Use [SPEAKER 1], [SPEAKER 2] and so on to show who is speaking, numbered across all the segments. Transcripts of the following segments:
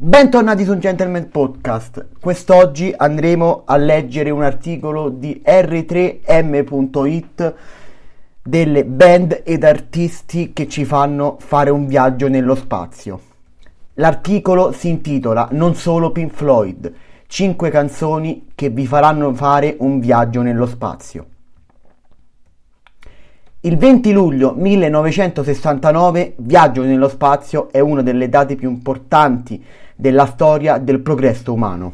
[SPEAKER 1] Bentornati su Gentleman Podcast. Quest'oggi andremo a leggere un articolo di r3m.it delle band ed artisti che ci fanno fare un viaggio nello spazio. L'articolo si intitola Non solo Pink Floyd, 5 canzoni che vi faranno fare un viaggio nello spazio. Il 20 luglio 1969 Viaggio nello spazio è una delle date più importanti della storia del progresso umano.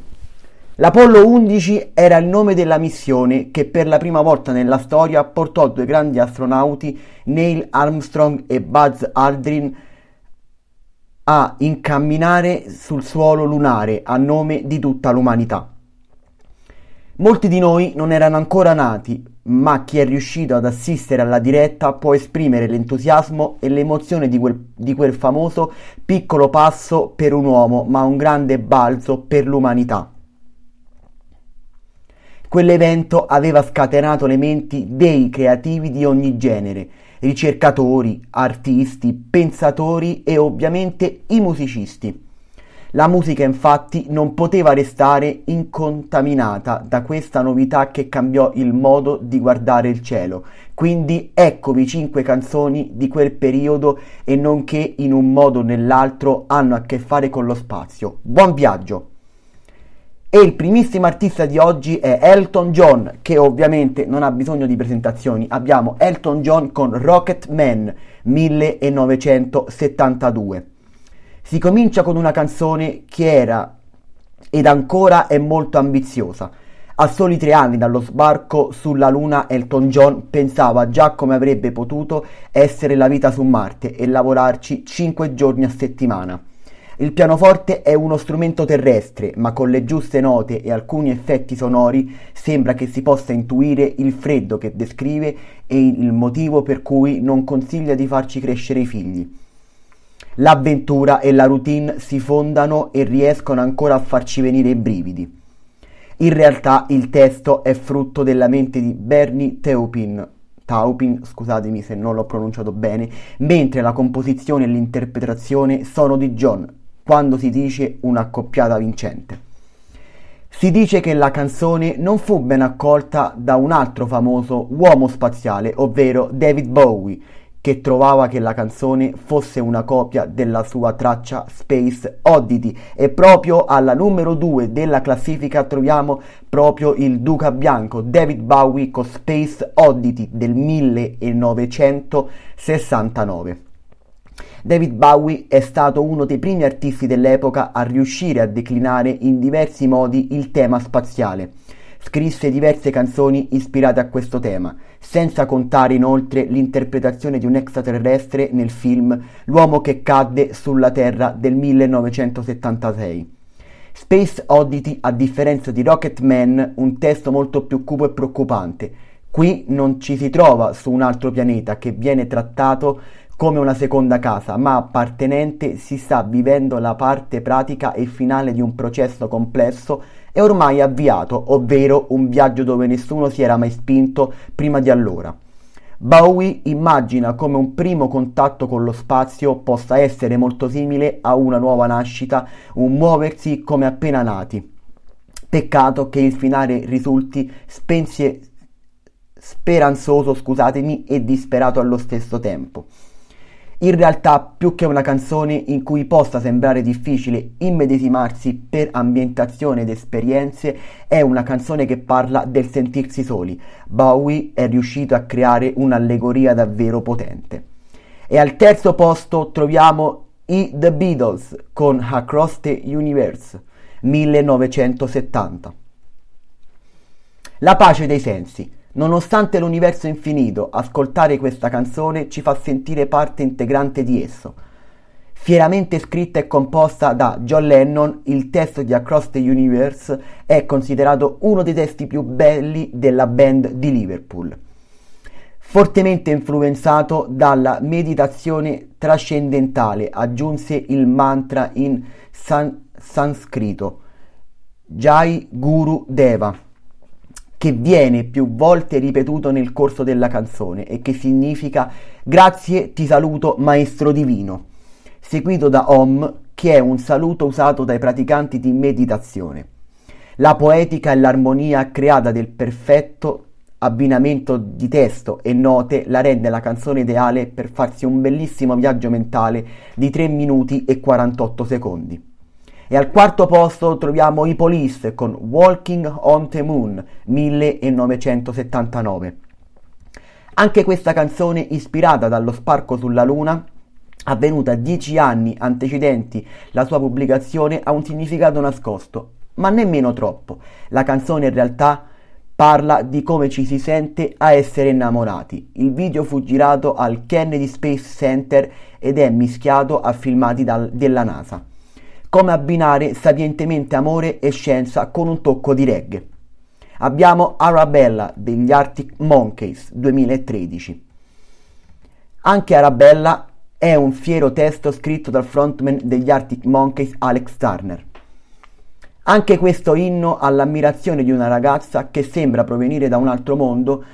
[SPEAKER 1] L'Apollo 11 era il nome della missione che per la prima volta nella storia portò due grandi astronauti, Neil Armstrong e Buzz Aldrin, a incamminare sul suolo lunare a nome di tutta l'umanità. Molti di noi non erano ancora nati, ma chi è riuscito ad assistere alla diretta può esprimere l'entusiasmo e l'emozione di quel, di quel famoso piccolo passo per un uomo, ma un grande balzo per l'umanità. Quell'evento aveva scatenato le menti dei creativi di ogni genere, ricercatori, artisti, pensatori e ovviamente i musicisti. La musica infatti non poteva restare incontaminata da questa novità che cambiò il modo di guardare il cielo. Quindi eccovi cinque canzoni di quel periodo e nonché in un modo o nell'altro hanno a che fare con lo spazio. Buon viaggio! E il primissimo artista di oggi è Elton John, che ovviamente non ha bisogno di presentazioni. Abbiamo Elton John con Rocket Man 1972. Si comincia con una canzone che era ed ancora è molto ambiziosa. A soli tre anni dallo sbarco sulla Luna, Elton John pensava già come avrebbe potuto essere la vita su Marte e lavorarci cinque giorni a settimana. Il pianoforte è uno strumento terrestre, ma con le giuste note e alcuni effetti sonori sembra che si possa intuire il freddo che descrive e il motivo per cui non consiglia di farci crescere i figli. L'avventura e la routine si fondano e riescono ancora a farci venire i brividi. In realtà il testo è frutto della mente di Bernie Taupin, Taupin, scusatemi se non l'ho pronunciato bene, mentre la composizione e l'interpretazione sono di John, quando si dice un'accoppiata vincente. Si dice che la canzone non fu ben accolta da un altro famoso uomo spaziale, ovvero David Bowie, che trovava che la canzone fosse una copia della sua traccia Space Oddity e proprio alla numero 2 della classifica troviamo proprio il Duca Bianco David Bowie con Space Oddity del 1969. David Bowie è stato uno dei primi artisti dell'epoca a riuscire a declinare in diversi modi il tema spaziale Scrisse diverse canzoni ispirate a questo tema, senza contare inoltre l'interpretazione di un extraterrestre nel film L'uomo che cadde sulla Terra del 1976. Space Oddity, a differenza di Rocket Man, un testo molto più cupo e preoccupante. Qui non ci si trova su un altro pianeta che viene trattato come una seconda casa, ma appartenente si sta vivendo la parte pratica e finale di un processo complesso e ormai avviato, ovvero un viaggio dove nessuno si era mai spinto prima di allora. Bowie immagina come un primo contatto con lo spazio possa essere molto simile a una nuova nascita, un muoversi come appena nati. Peccato che il finale risulti spensie, speranzoso, scusatemi, e disperato allo stesso tempo. In realtà, più che una canzone in cui possa sembrare difficile immedesimarsi per ambientazione ed esperienze, è una canzone che parla del sentirsi soli. Bowie è riuscito a creare un'allegoria davvero potente. E al terzo posto troviamo i The Beatles con Across the Universe 1970. La pace dei sensi. Nonostante l'universo infinito, ascoltare questa canzone ci fa sentire parte integrante di esso. Fieramente scritta e composta da John Lennon, il testo di Across the Universe è considerato uno dei testi più belli della band di Liverpool. Fortemente influenzato dalla meditazione trascendentale, aggiunse il mantra in san- sanscrito Jai Guru Deva che viene più volte ripetuto nel corso della canzone e che significa grazie ti saluto maestro divino, seguito da Om che è un saluto usato dai praticanti di meditazione. La poetica e l'armonia creata del perfetto abbinamento di testo e note la rende la canzone ideale per farsi un bellissimo viaggio mentale di 3 minuti e 48 secondi. E al quarto posto troviamo i Police con Walking on the Moon 1979. Anche questa canzone, ispirata dallo sparco sulla Luna, avvenuta dieci anni antecedenti la sua pubblicazione, ha un significato nascosto, ma nemmeno troppo. La canzone in realtà parla di come ci si sente a essere innamorati. Il video fu girato al Kennedy Space Center ed è mischiato a filmati dal, della NASA. Come abbinare sapientemente amore e scienza con un tocco di reggae. Abbiamo Arabella degli Arctic Monkeys 2013. Anche Arabella è un fiero testo scritto dal frontman degli Arctic Monkeys Alex Turner. Anche questo inno all'ammirazione di una ragazza che sembra provenire da un altro mondo,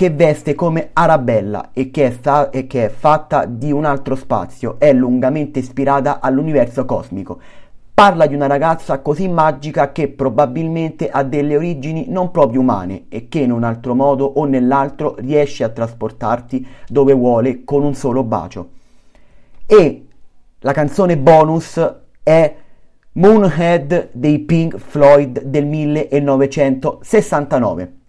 [SPEAKER 1] che veste come Arabella e che, sta- e che è fatta di un altro spazio, è lungamente ispirata all'universo cosmico, Parla di una ragazza così magica che probabilmente ha delle origini non proprio umane e che in un altro modo o nell'altro riesce a trasportarti dove vuole con un solo bacio. E la canzone bonus è Moonhead dei Pink Floyd del 1969.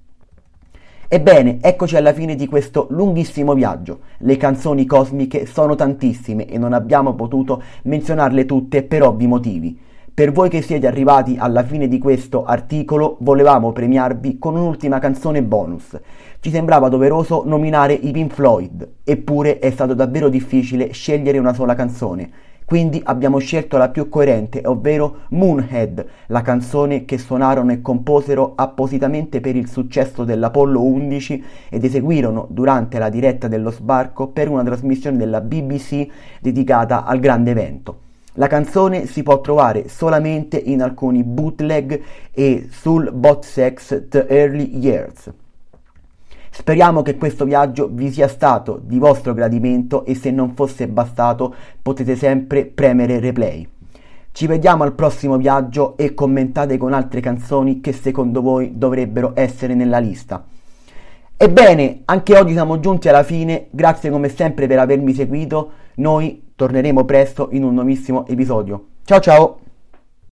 [SPEAKER 1] Ebbene, eccoci alla fine di questo lunghissimo viaggio. Le canzoni cosmiche sono tantissime e non abbiamo potuto menzionarle tutte per ovvi motivi. Per voi che siete arrivati alla fine di questo articolo, volevamo premiarvi con un'ultima canzone bonus. Ci sembrava doveroso nominare i Pink Floyd, eppure è stato davvero difficile scegliere una sola canzone. Quindi abbiamo scelto la più coerente, ovvero Moonhead, la canzone che suonarono e composero appositamente per il successo dell'Apollo 11 ed eseguirono durante la diretta dello sbarco per una trasmissione della BBC dedicata al grande evento. La canzone si può trovare solamente in alcuni bootleg e sul Botsex The Early Years. Speriamo che questo viaggio vi sia stato di vostro gradimento e se non fosse bastato potete sempre premere replay. Ci vediamo al prossimo viaggio e commentate con altre canzoni che secondo voi dovrebbero essere nella lista. Ebbene, anche oggi siamo giunti alla fine, grazie come sempre per avermi seguito, noi torneremo presto in un nuovissimo episodio. Ciao ciao!